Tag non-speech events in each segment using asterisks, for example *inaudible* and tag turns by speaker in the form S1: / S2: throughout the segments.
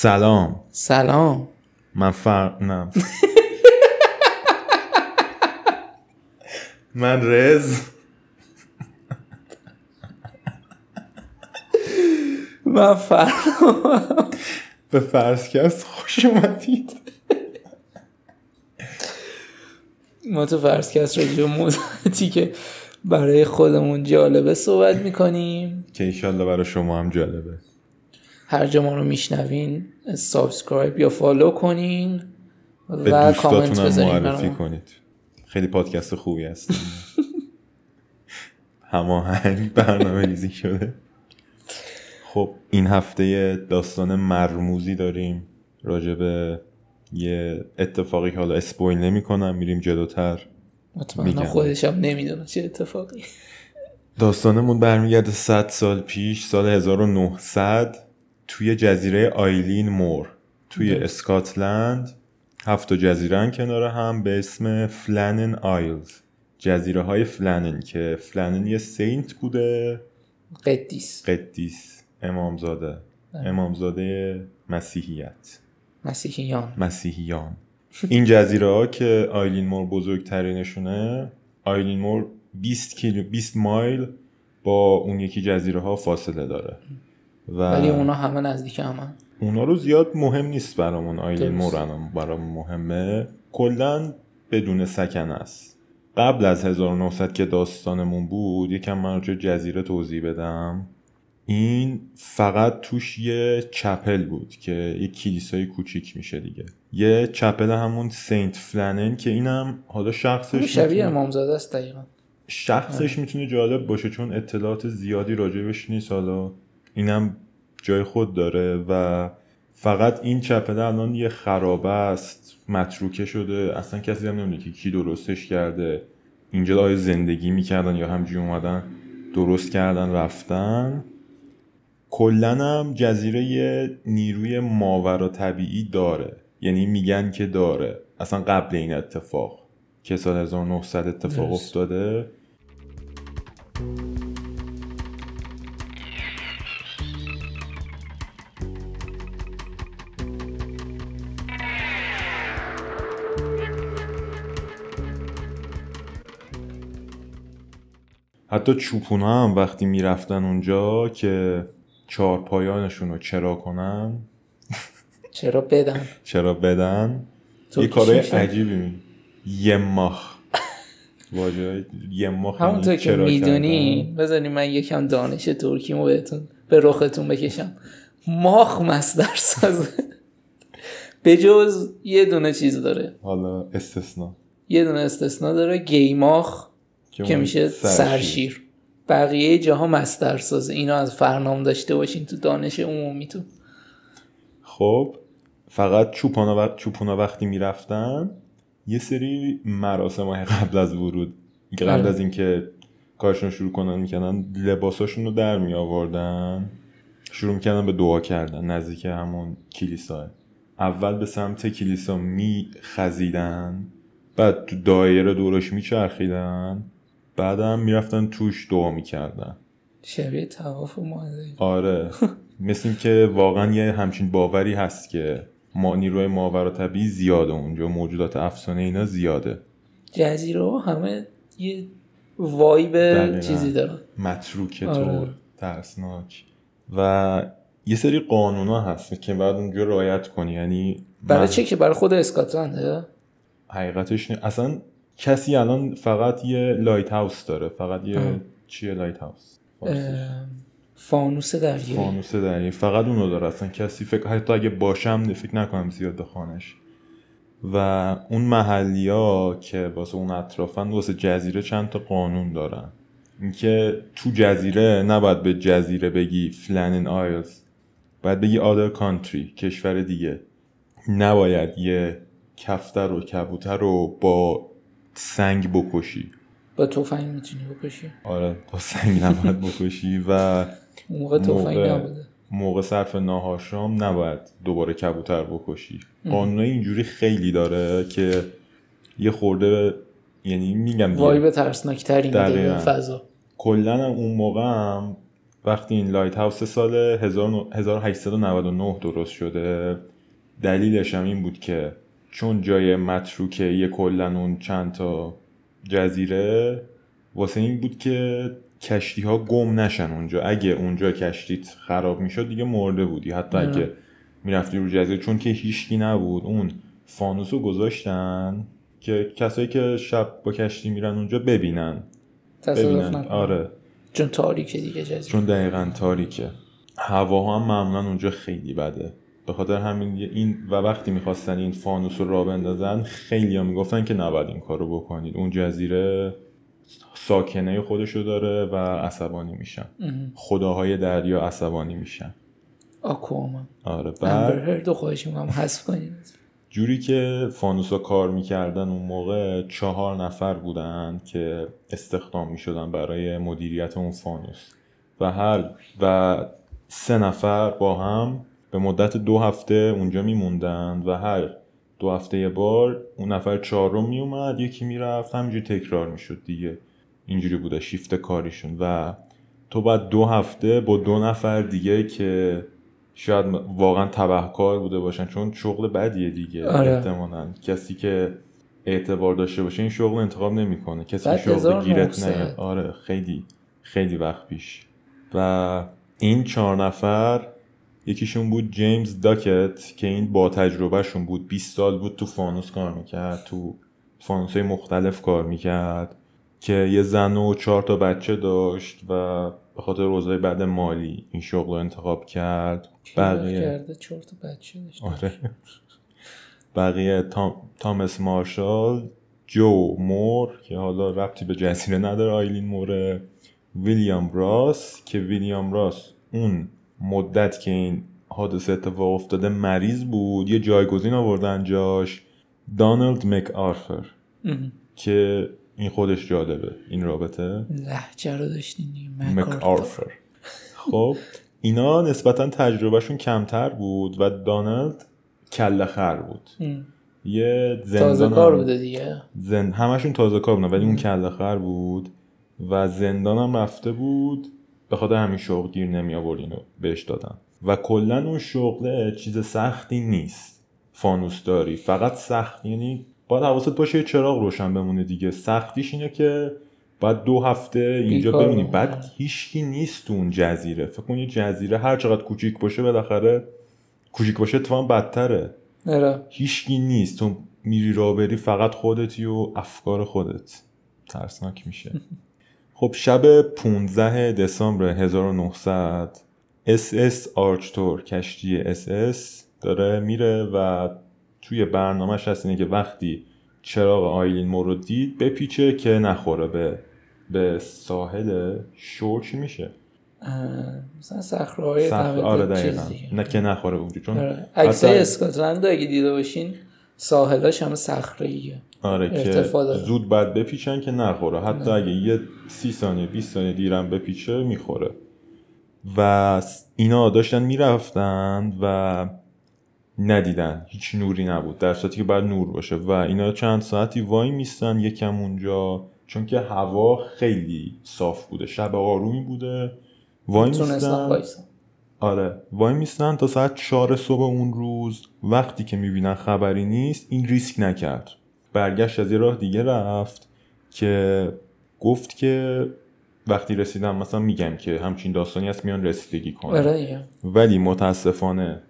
S1: سلام.
S2: سلام.
S1: من فر... نه. من رز.
S2: من فرام
S1: به فرسکست خوش اومدید.
S2: ما تو فرسکست راجع موضوعاتی که برای خودمون جالبه صحبت می‌کنیم.
S1: که ایشالله برای شما هم جالبه.
S2: هر جا ما رو میشنوین subscribe یا follow کنین و کامنت بذارین
S1: معرفی. کنید. خیلی پادکست خوبی هست. هماهنگ برنامه ریزی شده. خب این هفته داستان مرموزی داریم. راجع به یه اتفاقی که حالا spoil نمی کنم میریم جلوتر.
S2: مطمئنا
S1: میگم.
S2: خودش هم نمی‌دونه چه اتفاقی.
S1: داستانمون برمیگرده 100 سال پیش سال 1900 توی جزیره آیلین مور. توی
S2: درست.
S1: اسکاتلند هفت جزیره کنار هم به اسم Flannan Isles. جزیره های فلنن که فلنن یه saint بوده.
S2: قدیس.
S1: قدیس. امامزاده.
S2: بله.
S1: امامزاده مسیحیت.
S2: مسیحیان.
S1: مسیحیان. این جزیره ها که آیلین مور بزرگترینشونه آیلین مور 20 کیلو 20 مایل با اون یکی جزیره ها فاصله داره. و
S2: ولی اونا همه نزدیک هم
S1: اونا رو زیاد مهم نیست برامون آیلین
S2: درست.
S1: مور الان برامون مهمه. کلا بدون سکن است. قبل از 1900 که داستانمون بود یکم من راجع به جزیره توضیح بدم. این فقط توش یه چپل بود که یه کلیسای کوچیک میشه دیگه. یه چپل همون سنت فلنن که اینم حالا شخصش
S2: شبیه امامزاده است دقیقا.
S1: شخصش می‌تونه جالب باشه چون اطلاعات زیادی راجبش نیست حالا. اینم جای خود داره و فقط این چپله الان یه خرابه است متروکه شده. اصلا کسی هم نمی‌دونه که کی درستش کرده. اینجا آیا زندگی می‌کردن یا همجوری اومدن درست کردن رفتن. کلا هم جزیره نیروی ماورا طبیعی داره. یعنی میگن که داره. اصلا قبل این اتفاق که سال 1900 اتفاق. افتاده. حتی چوپونا هم وقتی می‌رفتن اونجا که چهار پایانشون رو چرا کنن؟
S2: چرا بدن؟
S1: چرا بدن؟ یه
S2: میشه؟
S1: عجیبی می یه ماخ. واژه یه ماخ یعنی
S2: همونطور که می‌دونی بذاری من یکم دانش ترکیمو بهتون به رختون بکشم. ماخ مصدر سازه به جز یه دونه چیز داره.
S1: حالا استثنا.
S2: یه دونه استثنا داره گیماخ. که میشه سرشیر. بقیه جاها مصدر سازه اینو از فرنام داشته باشین تو دانش عمومیتون
S1: خب فقط چوپانا وقت چوپونا وقتی می‌رفتن یه سری مراسم های قبل از ورود. که قبل
S2: آره.
S1: از اینکه کارشون شروع کنن می‌کنن لباساشون رو در می آوردن شروع می‌کردن به دعا کردن نزدیک همون کلیسا. اول به سمت کلیسا می خزیدن بعد تو دایره دورش میچرخیدن. بعدم می‌رفتن توش دعا می‌کردن.
S2: شبیه تواف ماده
S1: آره. *laughs* مثل که واقعا یه همچین باوری هست که ما نیروی ماورا طبیعی زیاده اونجا موجودات افسانه اینا زیاده.
S2: جزیره همه یه وایب. چیزی دارن.
S1: متروک
S2: آره.
S1: طور ترسناک. و یه سری قانونا هست که باید اونجا رعایت کنی. یعنی
S2: برای
S1: من-
S2: چه که؟ برای خود اسکاتلنده؟
S1: حقیقتش نی- اصلا کسی الان فقط یه lighthouse داره فقط یه
S2: آه.
S1: چیه لایت هاوس
S2: فانوس دریایی.
S1: فانوس دریایی. فقط اونو داره. اصلا کسی فکر حتی اگه باشم فکر نکنم زیاد بخوانش و اون محلی ها که واسه اون اطرافن واسه جزیره چند تا قانون دارن. اینکه تو جزیره نباید به جزیره بگی فلنن آیلز باید بگی آدر کانتری کشور دیگه. نباید یه کفتر و کبوتر رو با سنگ بکشی.
S2: با تفنگ می‌تونی بکشی؟
S1: آره با سنگ نباید بکشی و
S2: اون موقع تفنگ
S1: موقع-
S2: نبوده.
S1: موقع صرف ناهارشام نباید دوباره کبوتر بکشی. قانون اینجوری خیلی داره که یه خورده یعنی میگم دیگه
S2: وایب ترسناکتری میده به. فضا.
S1: کلا هم اون موقع هم وقتی این لایت هاوس سال 1899 درست شده دلیلش هم این بود که چون جای متروکه یه کلن اون چند تا جزیره واسه این بود که کشتی ها گم نشن اونجا. اگه اونجا کشتیت خراب می‌شد دیگه مرده بودی. حتی اگه می‌رفتی رو جزیره چون که هیچکی نبود. اون فانوسو گذاشتن که کسایی که شب با کشتی میرن اونجا ببینن. ببینن. آره.
S2: چون تاریکه دیگه جزیره.
S1: چون دقیقا تاریکه. هواها هم معمولا اونجا خیلی بده. به خاطر همین این و وقتی می‌خواستن این فانوس رو را بندازن خیلی ها می‌گفتن که نباید این کارو بکنید. اون جزیره ساکنه خودشو داره و عصبانی میشن. خداهای دریا عصبانی میشن.
S2: آکوامان
S1: آره
S2: بعد دو خواهش می‌کنم حذف کنید
S1: جوری که فانوسا کار می‌کردن اون موقع چهار نفر بودن که استخدام می‌شدن برای مدیریت اون فانوس. و هر و سه نفر با هم به مدت دو هفته اونجا میموندن و هر دو هفته یه بار اون نفر چهارم میومد یکی می‌رفت همینجوری تکرار می‌شد دیگه. اینجوری بوده شیفت کاریشون و تو بعد دو هفته با دو نفر دیگه که شاید واقعا تبهکار بوده باشن چون شغل بدیه دیگه
S2: آره.
S1: احتمالاً. کسی که اعتبار داشته باشه این شغل انتخاب نمی‌کنه. کسی که شغل گیرت نه آره خیلی خیلی وقت پیش. و این چهار نفر یکیشون بود جیمز داکت که این با تجربهشون بود. 20 سال بود تو فانوس کار می‌کرد تو فانوس های مختلف کار می‌کرد که یه زن و چهار تا بچه داشت و به خاطر روزای بعد مالی این شغل رو انتخاب کرد.
S2: بقیه کرده؟ چهار تا بچه داشت.
S1: آره. بقیه تام... تامس مارشال جو مور که حالا ربطی به جزیره نداره آیلین موره ویلیام راس که ویلیام راس اون مدت که این حادثه اتفاق افتاده مریض بود. یه جایگزین آوردن جاش. دانالد مک آرفر که این خودش جالبه. این رابطه.
S2: لحجه رو داشتین
S1: مک آرفر خب اینا نسبتا تجربهشون کمتر بود و دانالد کله خر بود یه زندان
S2: تازه کار بوده دیگه.
S1: زند... همشون تازه کار بودن ولی اون کله خر بود. و زندان هم رفته بود. به خاطر همین شغل گیر نمی آورد اینو بهش دادن و کلا اون شغله چیز سختی نیست. فانوس داری. فقط سخت یعنی باید حواست باشه چراغ روشن بمونه دیگه. سختیش اینه که بعد دو هفته اینجا بمونی. بعد هیچکی نیست تو اون جزیره. فکر کنی جزیره هر چقدر کوچیک باشه بالاخره کوچیک باشه اتفاقا بدتره.
S2: اره.
S1: هیچکی نیست. تو میری را بری فقط خودتی و افکار خودت. ترسناک میشه. *laughs* خب شب 15 دسامبر 1900 SS آرچتور کشتی SS داره میره و توی برنامهش هست اینه که وقتی چراغ آیلین مو رو دید بپیچه که نخوره به به ساحل shore چی میشه
S2: مثلا صخره
S1: صخره آره دقیقا. نه که نخوره اونجا چون
S2: عکس اسکاتلند اگه دیده باشین ساحلاش همه صخره ایه
S1: آره که زود بعد بپیچن که نخوره. حتی اگه یه سی ثانیه 20 ثانیه دیرم بپیچه می‌خوره. و اینا داشتن می‌رفتن و ندیدن. هیچ نوری نبود. در صورتی که باید نور باشه. و اینا چند ساعتی وای میستن یکم اونجا. چون که هوا خیلی صاف بوده. شب آرومی بوده. وای میستن. آره. وای میستن تا ساعت چهار صبح اون روز وقتی که می‌بینن خبری نیست این ریسک نکرد. برگشت از یه راه دیگه رفت که گفت که وقتی رسیدم مثلا میگم که همچین داستانی هست میان رسیدگی کنن.
S2: آره
S1: ولی متاسفانه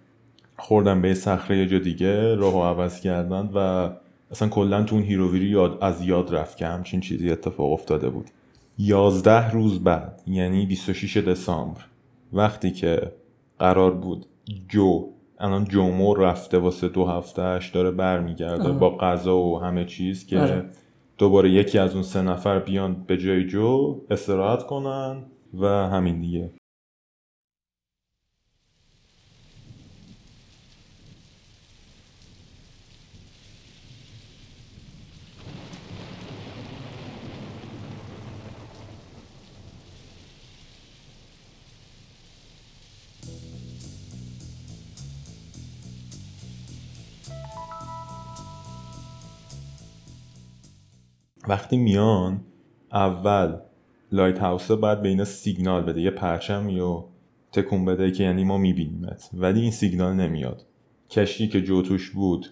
S1: خوردن به صخره یه جا دیگه راهو عوض کردن و اصلا کلا تو اون هیروویری یاد از یاد رفت که همچین چیزی اتفاق افتاده بود. یازده روز بعد یعنی 26 دسامبر وقتی که قرار بود جو الان جومو رفته واسه دو هفتهش داره برمیگرده با غذا و همه چیز که آره. دوباره یکی از اون سه نفر بیان به جای جو استراحت کنن و همین دیگه وقتی میان اول لایت هاوسه باید به اینا سیگنال بده یه پرچم یا تکون بده که یعنی ما میبینیمت ولی این سیگنال نمیاد کشتی که جو توش بود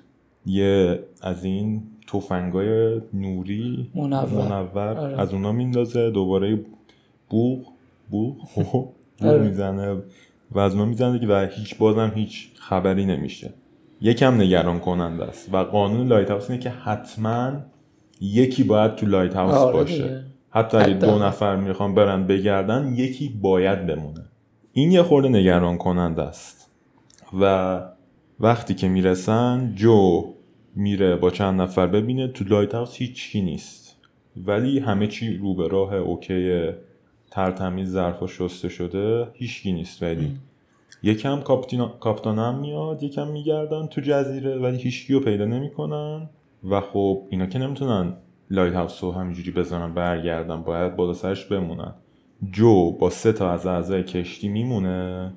S1: یه از این تفنگای نوری
S2: منور.
S1: منور
S2: آره.
S1: از اونا میندازه دوباره بوغ بوغ *laughs* بوغ
S2: آره.
S1: می‌زنه و از اونا می‌زنه که و هیچ بازم هیچ خبری نمیشه یکم نگران کننده است و قانون lighthouse اینه که حتما یکی باید تو lighthouse
S2: آره
S1: باشه.
S2: دیگه.
S1: حتی اگه. دو نفر می‌خوان برن بگردن یکی باید بمونه. این یه خورده نگران کننده است. و وقتی که می‌رسن جو میره با چند نفر ببینه. تو lighthouse هیچی نیست. ولی همه چی رو به راه okay ترتمیز ظرفا شسته شده هیچکی نیست ولی یکم کاپتینا- کاپتانم میاد یکم میگردن تو جزیره ولی هیچکی رو پیدا نمی‌کنن. و خب اینا که نمی‌تونن لایت هاوس رو همینجوری بزنن برگردن باید بالا سرش بمونن. جو با سه تا از اعضای کشتی میمونه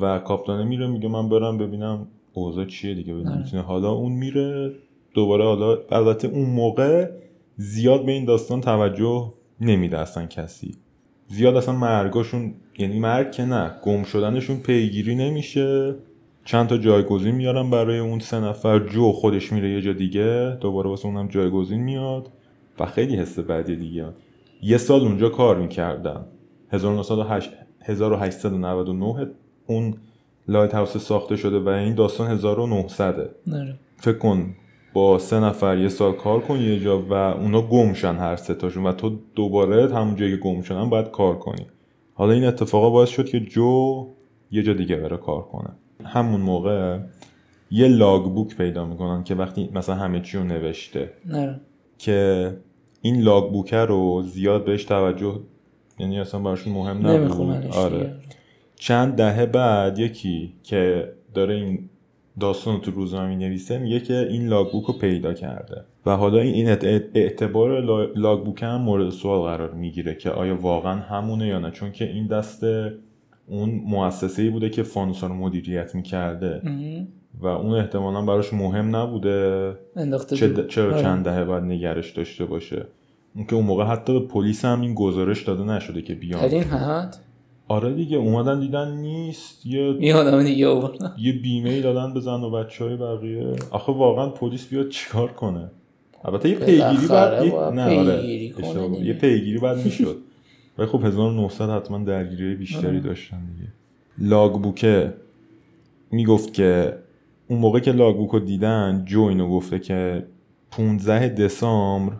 S1: و کاپتانه میره میگه من برم ببینم اوضاع چیه دیگه ببینم می‌تونه حالا اون میره دوباره حالا البته اون موقع زیاد به این داستان توجه نمیده اصلا کسی. زیاد اصلا مرگاشون یعنی مرگ که نه گم شدنشون پیگیری نمیشه. چند تا جایگزین میارن برای اون سه نفر. جو خودش میره یه جا دیگه دوباره واسه اونم جایگزین میاد و خیلی حس بعدی دیگه. یه سال اونجا کار می‌کردن 1908 1899 اون لایت هاوس ساخته شده و این داستان 1900
S2: نره.
S1: فکر کن با سه نفر یه سال کار کن یه جا و اونا گم شن هر سه تاشون و تو دوباره همون جایی که گم شدن باید کار کنی. حالا این اتفاقا باعث شد که جو یه جا دیگه بره کار کنه. همون موقع یه لاگ بوک پیدا می‌کنن که وقتی مثلا همه چی رو نوشته.
S2: نره.
S1: که این لاگ بوکه رو زیاد بهش توجه یعنی اصلا براشون مهم نبود. آره. چند دهه بعد یکی که داره این داستان رو تو روزنامه نویسه میگه که این لاگبوک رو پیدا کرده. و حالا این اعت- اعتبار لا- لاگبوک هم مورد سوال قرار می‌گیره که آیا واقعا همونه یا نه؟ چون که این دست اون مؤسسه بوده که فانوسا رو مدیریت می‌کرده. و اون احتمالا براش مهم نبوده چه. چرا
S2: آره.
S1: چند دهه بعد نگرش داشته باشه. اون که اون موقع حتی به پلیس هم این گزارش داده نشده که بیان.
S2: این حد؟
S1: آره دیگه اومدن دیدن نیست. یه
S2: یه آدم دیگه آوردن.
S1: یه بیمه دادن به زن و بچه های بقیه. آخه واقعا پلیس بیاد چیکار کنه؟ البته یه پیگیری بعد نه آره. یه پیگیری بعد می‌شد. *laughs* ولی خب 1900 حتما درگیری بیشتری
S2: آره.
S1: داشتن دیگه. لاگ بوکه می‌گفت که اون موقع که لاگ بوک رو دیدن جو اینو گفته که 15 دسامبر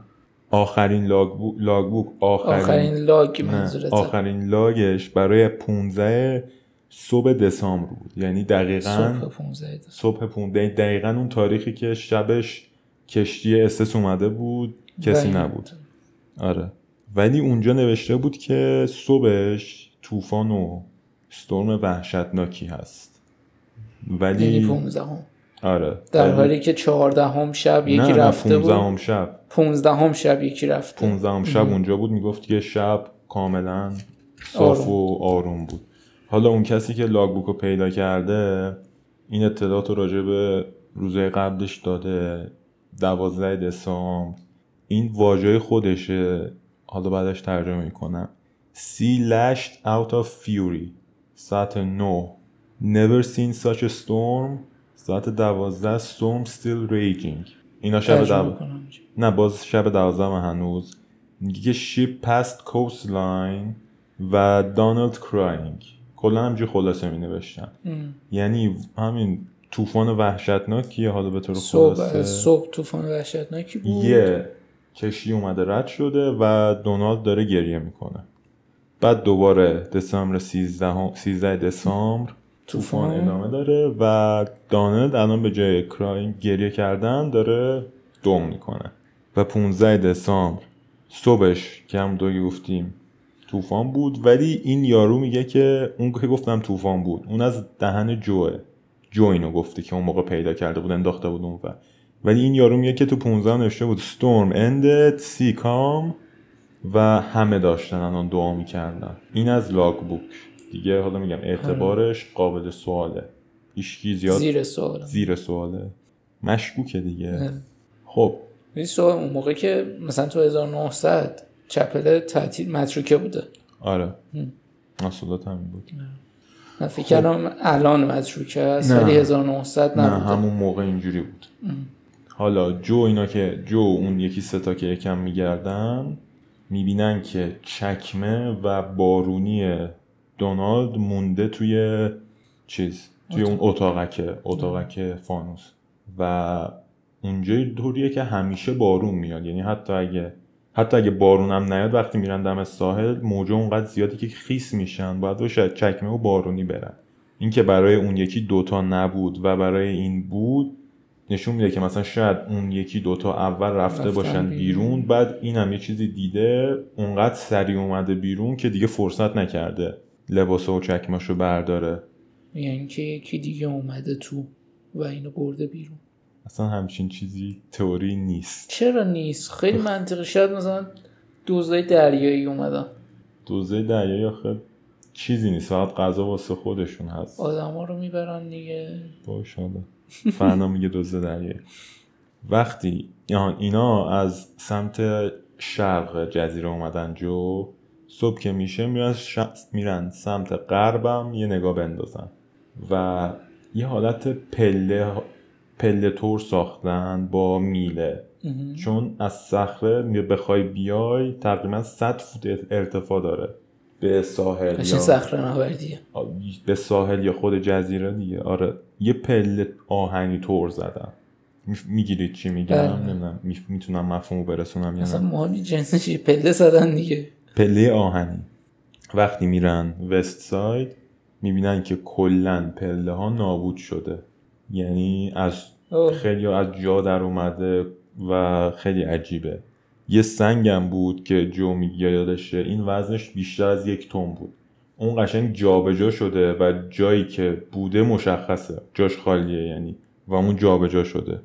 S1: آخرین لاگ, بو... لاگ بوک آخرین,
S2: آخرین لاگ منظورت
S1: آخرین لاگش برای 15 صبح دسامبر بود. یعنی دقیقا
S2: صبح 15 دسامبر.
S1: صبح 15 دقیقا اون تاریخی که شبش کشتی اسس اومده بود کسی نبود. آره. ولی اونجا نوشته بود که صبحش طوفان و استورم وحشتناکی هست.
S2: یعنی
S1: ولی
S2: 15 هم.
S1: آره.
S2: در حالی که 14 هم شب یکی
S1: نه
S2: رفته
S1: 15
S2: بود.
S1: هم شب.
S2: 15 هم شب یکی رفته.
S1: 15 هم شب اونجا بود می‌گفت که شب کاملا صاف و آروم بود. حالا اون کسی که لاگبوک رو پیدا کرده این اطلاعات رو راجع به روزهای قبلش داده دوازده دسامبر. این واژه خودشه. حالا بعدش ترجمه می‌کنم. Sea lashed out of fury. ساعت 9 Never seen such a storm. ساعت دوازده. Storm still raging. اینا شب دو... نه باز شب دوازدهم هنوز. میگه که ship past coastline و دانالد کراینگ کلا همجوری خلاصه می نوشتن. یعنی همین طوفان وحشتناکیه حالا به طور خلاصه.
S2: صبح طوفان وحشتناکی بود.
S1: یه کشتی اومده رد شده و دونالد داره گریه می‌کنه. بعد دوباره دسامبر 13 13 دسامبر
S2: طوفان.
S1: ادامه داره و دانالد الان به جای کراین گریه کردن داره دم می‌کنه. و 15 دسامبر صبحش که هم دو گفتیم طوفان بود ولی این یارو میگه که اون که گفتم طوفان بود اون از دهن جوه. جو اینو گفته که اون موقع پیدا کرده بود انداخته بود اون و ولی این یارو میگه که تو 15 نوشته بود. Storm ended sea calm. و همه داشتن الان دعا می‌کردن. این از لاگ بوک دیگه حالا میگم اعتبارش قابل سواله. هیچکی زیاد
S2: زیر سوال
S1: زیر سواله. مشکوکه دیگه. خب.
S2: این سوال اون موقع که مثلا تو 1900 چپل تعطیل متروکه بوده.
S1: آره. محصولات همین بود.
S2: من فکر کردم الان متروکه است
S1: نه.
S2: ولی 1900
S1: نه
S2: نبوده.
S1: همون موقع اینجوری بود. حالا جو اینا که جو اون یکی ستا که یکم میگردن می‌بینن که چکمه و بارونی دونالد مونده توی چیز توی اون اتاقکه اتاقک فانوس. و اونجا طوریه که همیشه بارون میاد. یعنی حتی اگه حتی اگه بارون هم نیاد وقتی میرن دم ساحل موجا اونقدر زیادی که خیس میشن باید باشه چکمه و بارونی برن. این که برای اون یکی دوتا نبود و برای این بود نشون میده که مثلا شاید اون یکی دوتا اول رفته باشن
S2: بیرون.
S1: بیرون بعد این هم یه چیزی دیده اونقدر سریع اومده بیرون که دیگه فرصت نکرده لباس و چکمش رو برداره.
S2: یعنی که یکی دیگه اومده تو و اینو برده بیرون.
S1: اصلا همچین چیزی تئوری نیست.
S2: چرا نیست؟ خیلی منطقی. شاید مثلا دوزای دریایی اومدن.
S1: دوزه دریایی آخه چیزی نیست. فقط غذا واسه خودشون هست.
S2: آدما رو می‌برن دیگه.
S1: باش حالا فرنا میگه دوزه دریایی وقتی اینا از سمت شرق جزیره اومدن جو صبح که میشه میرن, میرن سمت غربم یه نگاه بندازن و یه حالت پله پله تور ساختن با میله. چون از صخره می- بخوای بیای تقریبا 100 فوت ارتفاع داره. به ساحل یا
S2: صخره
S1: به ساحل یا خود جزیره دیگه. آره. یه پله آهنی تور زدم. می‌گیرید چی میگم؟
S2: بله.
S1: نمی‌دونم. می‌تونم مفهومو برسونم یا
S2: اصلا
S1: نه
S2: مهمی جنسش پله زدن دیگه.
S1: پله آهنی. وقتی میرن وست ساید می‌بینن که کلا پله ها نابود شده. یعنی از. خیلی از جا در اومده و خیلی عجیبه. یه سنگم بود که جو میگه یادشه. این وزنش بیشتر از یک تن بود. اون قشنگ جابجا شده و جایی که بوده مشخصه. جاش خالیه یعنی. و اون جابجا شده.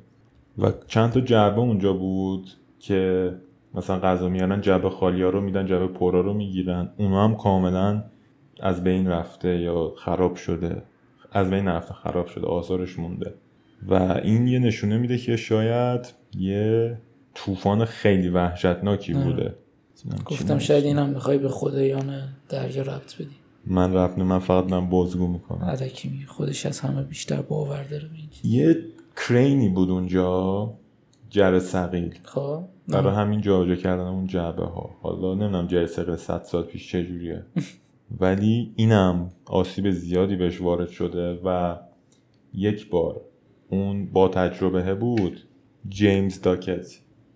S1: و چند تا جعبه اونجا بود که مثلا غذا میارن جعبه خالی ها رو میدن جعبه پرا رو می‌گیرن. اونا هم کاملا از بین رفته یا خراب شده. از بین رفته خراب شده آثارش مونده. و این یه نشونه میده که شاید یه طوفان خیلی وحشتناکی. بوده.
S2: گفتم. شاید اینم می‌خوای به خدایان دریا ربط بدی.
S1: من رفت من فقط من بازگو می‌کنم.
S2: میگی خودش از همه بیشتر باور داره.
S1: یه کرینی بود اونجا جر سقیل
S2: خب.
S1: برای همین جابجا کردن اون جعبه ها حالا نمی‌دونم جر سقیل 100 سال پیش چجوریه. *laughs* ولی اینم آسیب زیادی بهش وارد شده و یک بار اون با تجربه بود جیمز داکت.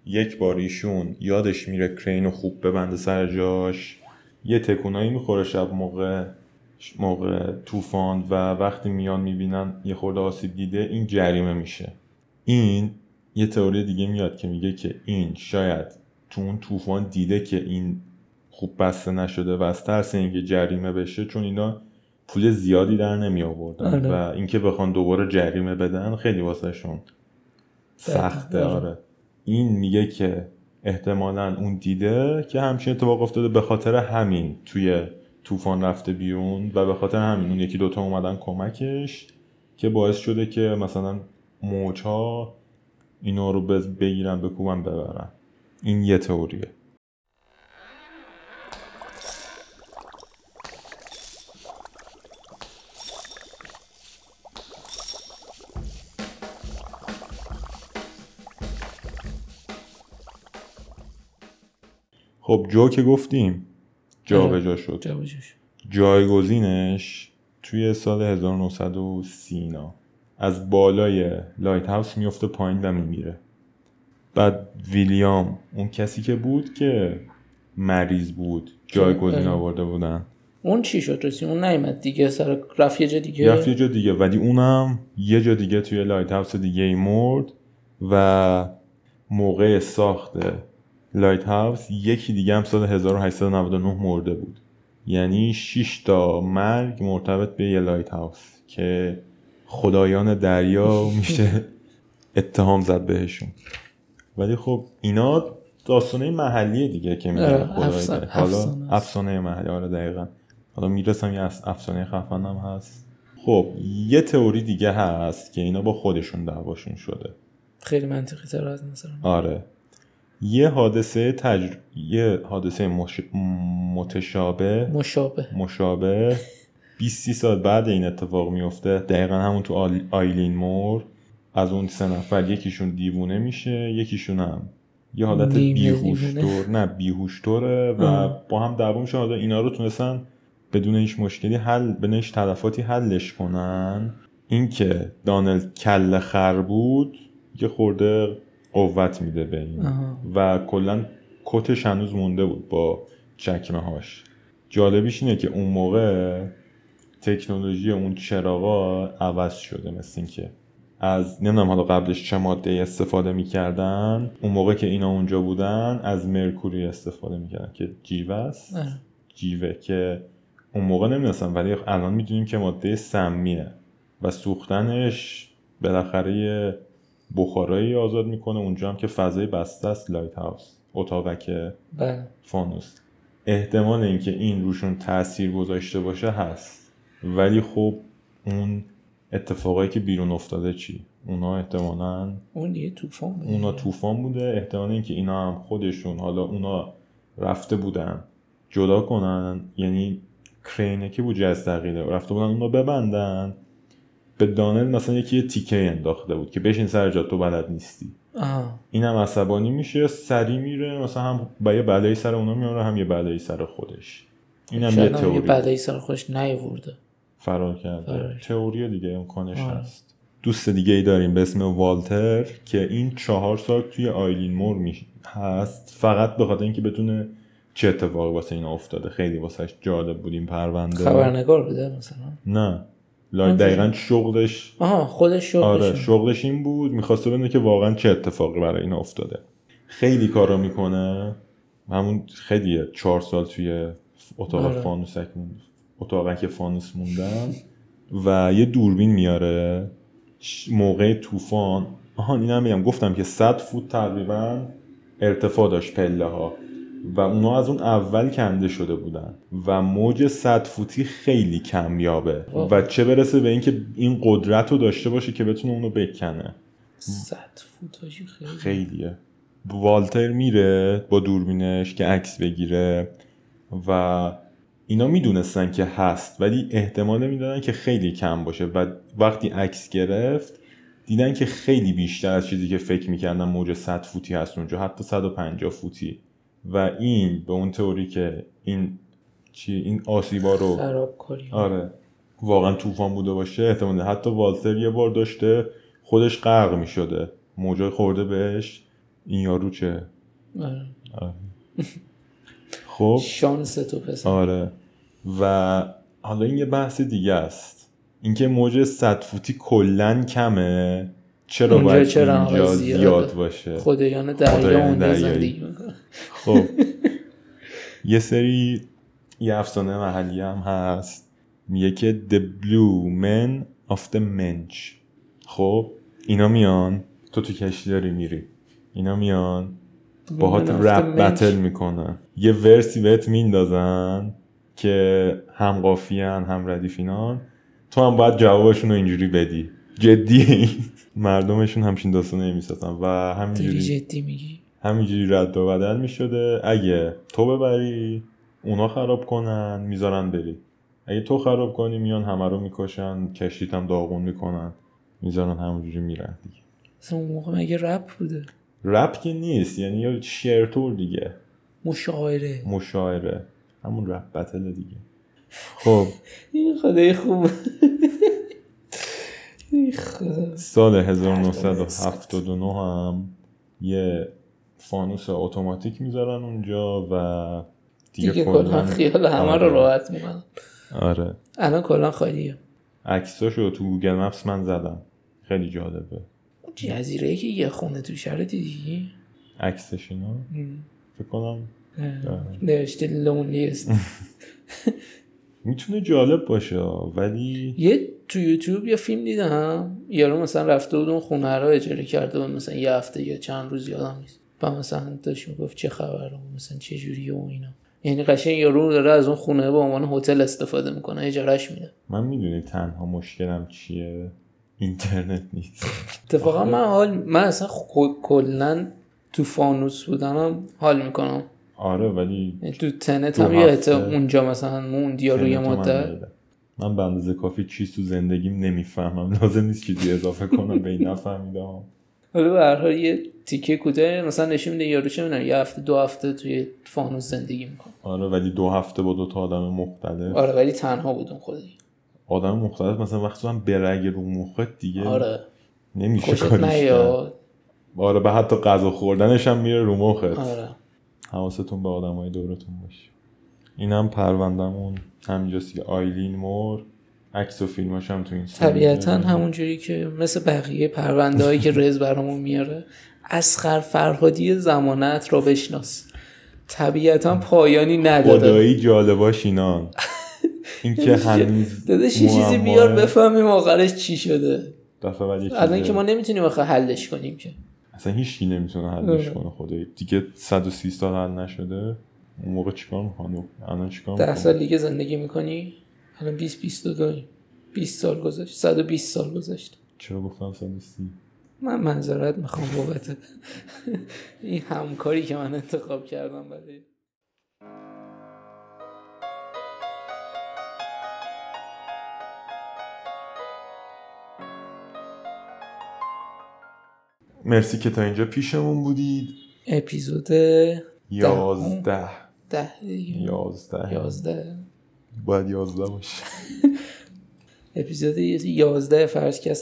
S1: یک بار ایشون یادش میره کرین رو خوب ببنده سر جاش. یه تکونایی می‌خوره شب موقع موقع طوفان و وقتی میان می‌بینن یه خورده آسیب دیده این جریمه میشه این یه تئوری دیگه میاد که میگه که این شاید تو اون طوفان دیده که این خوب بسته نشده و از ترس اینکه جریمه بشه چون اینا پول زیادی در نمی آوردن
S2: آره.
S1: و اینکه بخوان دوباره جریمه بدن خیلی واسه شون سخته
S2: آره.
S1: آره این میگه که احتمالا اون دیده که همچین اتفاق افتاده به خاطر همین توی طوفان رفته بیرون و به خاطر همین اون یکی دوتا اومدن کمکش که باعث شده که مثلا موجها اینا رو بگیرن بکوبن ببرن. این یه تئوریه. خب جو که گفتیم جابجا شد.
S2: جابجاش
S1: جایگزینش توی سال 1930 اینا از بالای lighthouse میفته پایین و میمیره. بعد ویلیام اون کسی که بود که مریض بود جایگزین
S2: اه.
S1: آورده بودن.
S2: اون چی شد؟ رسی اون نیومد دیگه سر رفت یه جا دیگه؟
S1: رفت یه جا دیگه. ولی اونم یه جا دیگه توی lighthouse دیگه ای مرد و موقع ساخت lighthouse یکی دیگه هم سال 1899 مرده بود. یعنی 6 تا مرگ مرتبط به یه lighthouse که خدایان دریا *laughs* میشه اتهام زد بهشون. ولی خب اینا داستانه محلی دیگه که میگن
S2: آره،
S1: خدای
S2: افسانه-
S1: دریا. حالا
S2: افسانه
S1: محلی آره دقیقا. حالا می‌رسم یه اف- افسانه خفن هم هست. خب یه تئوری دیگه هست که اینا با خودشون دعواشون شده.
S2: خیلی منطقی تر از نظر.
S1: آره. یه حادثه تجر... یه حادثه مش... متشابه
S2: مشابه.
S1: مشابه 20 سال بعد این اتفاق میفته. دقیقا همون تو آل- آیلین مور. از اون سه نفر یکیشون دیوونه میشه یکیشون هم یه حالت بیهوش. طور نه بیهوش طوره و
S2: آه.
S1: با هم دعوا میشه حالا اینا رو تونستن بدون هیچ مشکلی حل هیچ تلفاتی حلش کنن. اینکه دانل کل خر بود یه خورده قوت میده به این. و کلا کتش هنوز مونده بود با چکمه هاش جالبیش اینه که اون موقع تکنولوژی اون چراغا عوض شده مثل اینکه از نمی‌دونم حالا قبلش چه ماده استفاده می‌کردن اون موقع که اینا اونجا بودن از مرکوری استفاده می‌کردن که جیوه است
S2: آره.
S1: جیوه که اون موقع نمی‌دونستم ولی الان می‌دونیم که ماده سمیه و سوختنش بالاخره بخارایی آزاد می‌کنه اونجا هم که فضای بسته است لایت هاوس اتاقک
S2: بله.
S1: فانوس. احتمال اینکه این روشون تاثیر گذاشته باشه هست. ولی خب اون اتفاقایی که بیرون افتاده چی؟ اونا احتمالاً
S2: اون دیگه طوفان بود
S1: اونا طوفان بوده. احتمال اینکه اینا هم خودشون حالا اونا رفته بودن جدا کنن یعنی کرینه که بود جز تغییره رفته بودن اونا ببندن. به دانل مثلا یکی یه تیکه انداخته بود که بشین سر جا تو بلد نیستی.
S2: آه.
S1: اینم عصبانی میشه سری میره مثلا هم با یه بلایی سر اونا میاره هم یه بلایی سر خودش. اینم یه
S2: هم یه
S1: تئوری.
S2: بلایی سر خودش نیورده
S1: فرار کرده. تئوری دیگه امکانش
S2: آره.
S1: هست. دوست دیگه ای داریم به اسم والتر که این چهار سال توی آیلین مور می هست. فقط به خاطر اینکه بتونه چه اتفاقی واسه اینا افتاده. خیلی واسهش جالب بود این پرونده.
S2: خبرنگار بوده مثلا؟
S1: نه. لا دقیقا شغلش
S2: آها خودش شغلش
S1: آره شغلش این بود. می‌خواسته بدونه که واقعا چه اتفاقی برای این افتاده. خیلی کارا می‌کنه. همون خیلیه چهار سال توی اتاق
S2: آره.
S1: فانوسک موند اتاقک فانوس موندن. و یه دوربین میاره. موقع طوفان. آها اینم میگم گفتم که 100 فوت تقریبا ارتفاع داشت پله ها و اونا از اون اول کنده شده بودن. و موج 100 فوتی خیلی کمیابه. و چه برسه به اینکه این قدرت رو داشته باشه که بتونه اونو بکنه.
S2: صد فوتاژی خیلی.
S1: خیلیه. والتر میره با دوربینش که عکس بگیره. و اینا می‌دونستن که هست ولی احتمال می‌دادن که خیلی کم باشه. و وقتی عکس گرفت دیدن که خیلی بیشتر از چیزی که فکر می‌کردن موج 100 فوتی هست اونجا. حتی 150 فوتی. و این به اون تئوری که این چی این آسیبا رو
S2: خرابکاری
S1: آره واقعا طوفان بوده باشه احتمال حتی والتر یه بار داشته خودش غرق می شده موجای خورده بهش این یارو چه؟
S2: آره.
S1: آره. خب.
S2: شانس تو پسر.
S1: آره. و حالا این یه بحث دیگه است. اینکه موج صد فوتی کلا کمه. چرا
S2: اونجا
S1: باید
S2: چرا
S1: اینجا زیاد,
S2: زیاده؟
S1: باشه؟
S2: خدایان دریا اونجا
S1: دریایی.
S2: زندگی
S1: خب. *laughs* یه سری یه افسانه محلی هم هست. میگه که The Blue Men of the Mench خب اینا میان. تو تو کشتی داری میری. اینا میان. باهات رپ بتل
S2: منچ.
S1: می‌کنن. یه ورسی بهت میندازن که هم قافیان هم ردیفینان تو هم باید جوابشون رو اینجوری بدی. جدی؟ مردمشون همچین داستانه نمی‌سازن و همینجوری
S2: جدی میگی؟
S1: همینجوری رد و بدل می شده اگه تو ببری اونا خراب کنن می‌ذارن بری. اگه تو خراب کنی میان همه رو می‌کشن کشتیت هم داغون می‌کنن. می‌ذارن همونجوری میرن دیگه.
S2: اصلا اون موقع مگه رپ بوده؟
S1: رپ که نیست یعنی یه شعرتور دیگه.
S2: مشاعره.
S1: مشاعره. همون رپ بتل دیگه. خب. *laughs*
S2: این خدای خوب.
S1: سال 1979 هم یه فانوس اتوماتیک می‌ذارن اونجا و دیگه,
S2: دیگه
S1: کلاً-
S2: خیال همه رو
S1: آره.
S2: راحت می‌کنم
S1: آره.
S2: الان کلا خالیه.
S1: عکساشو تو گوگل مپس من زدم. خیلی جالبه.
S2: جزیره ای که یه خونه تو شهر دیدی؟
S1: عکسش اینا؟ فکر کنم.
S2: نوشته لونلیست. *laughs*
S1: می‌تونه جالب باشه ولی
S2: یه تو یوتیوب یه فیلم دیدم یارو مثلا رفته بود اون خونه رو اجاره کرده بود مثلا یه هفته یا چند روز یادم نیست. و مثلا داشت می‌گفت چه خبره مثلا چه جوریه و اینا. یعنی قشنگ یارو داره از اون خونه به عنوان هتل استفاده می‌کنه اجارهش میده.
S1: من می‌دونی تنها مشکلم چیه؟ اینترنت نیست.
S2: اتفاقا من حال من اصلا کلا تو فانوس بودنم حال می‌کنم.
S1: آره ولی
S2: یعنی تو تنت هم
S1: هفته-
S2: اونجا مثلا موند یا روی مدت.
S1: من به اندازه کافی چیز تو زندگیم نمی‌فهمم. *laughs* لازم نیست چیزی اضافه کنم به این نفهمیدم.
S2: حالا به هر حال یه تیکه کوتاه مثلا نشون میده یارو چه یه هفته دو هفته توی فانوس زندگی می‌کنه.
S1: آره ولی دو هفته با دو تا آدم مختلف.
S2: آره ولی تنها بودم خودی
S1: آدم مختلف مثلا وقتی هم برگ رو مخت دیگه
S2: آره.
S1: نمیشه کاریش آره به حتی غذا خوردنش هم میره رو مخت.
S2: آره.
S1: حواستون به آدم های دورتون باشه. اینم پروندهمون. همینجاست که آیلین مور. عکس و فیلماش هم تو این
S2: طبیعتا همونجوری که مثل بقیه پرونده هایی که رز برامون میاره اسخر فرهادی زمانت را بشناس. طبیعتا پایانی نداره
S1: خدایی جالباش اینان این که هنوز
S2: داداش یه چیزی. بیار بفهمیم آخرش چی شده.
S1: دفعه
S2: الان که ما نمی‌تونیم آخه حلش کنیم که.
S1: اصلا هیچ نمی‌تونه حلش
S2: آره.
S1: کنه خدایی دیگه 130 سال حل نشده. اون موقع چیکار می‌کنه الان چیکار می‌کنه
S2: سال دیگه زندگی می‌کنی؟ الان 20 22 20 سال گذشت. 120 سال گذشت.
S1: چرا گفتم 130
S2: من منظرت می‌خوام بابت این همکاری که من انتخاب کردم برای
S1: مرسی که تا اینجا پیشمون بودید.
S2: اپیزود
S1: یازده.
S2: ده.
S1: یازده.
S2: یازده.
S1: باید یازده باشه. *laughs*
S2: اپیزود یازده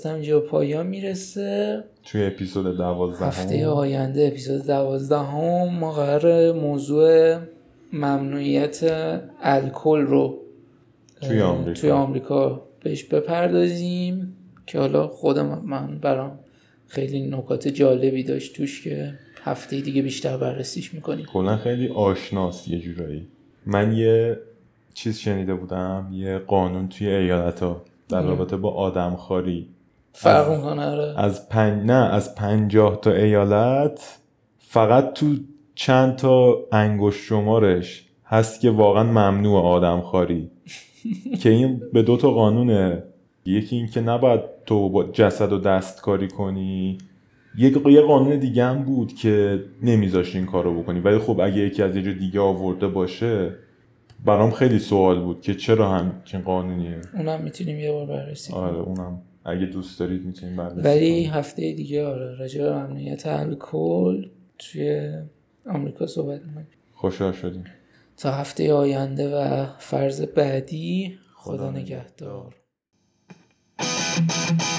S2: اینجا به پایان می‌رسه.
S1: توی اپیزود دوازده
S2: هفته آینده اپیزود دوازده هم ما قرار موضوع ممنوعیت الکل رو
S1: توی آمریکا.
S2: توی آمریکا بهش بپردازیم که حالا خودم من برام خیلی نکات جالبی داشت توش که هفته دیگه بیشتر بررسیش می‌کنیم.
S1: کلا خیلی آشناست یه جورایی. من یه چیز شنیده بودم یه قانون توی ایالت ها در رابطه با آدم خاری
S2: فرق می‌کنه آره.
S1: از پنج نه از پنجاه تا ایالت فقط تو چند تا انگشت شمارش هست که واقعا ممنوع آدم خاری *laughs* که این به دو تا قانونه. یکی این که نباید تو با جسد و دستکاری کنی. یک یه قانون دیگه هم بود که نمیذاشت این کارو بکنی. ولی خب اگه یکی از یه جا دیگه آورده باشه برام خیلی سوال بود که چرا همچین قانونیه؟
S2: اونم می‌تونیم یه بار بررسی
S1: آره اونم. اگه دوست دارید می‌تونیم بررسی
S2: ولی. هفته دیگه آره. راجع به ممنوعیت الکل توی آمریکا صحبت می‌کنیم.
S1: خوشحال شدیم.
S2: تا هفته آینده و فرض بعدی خدا
S1: خدا
S2: نگهدار.
S1: thank you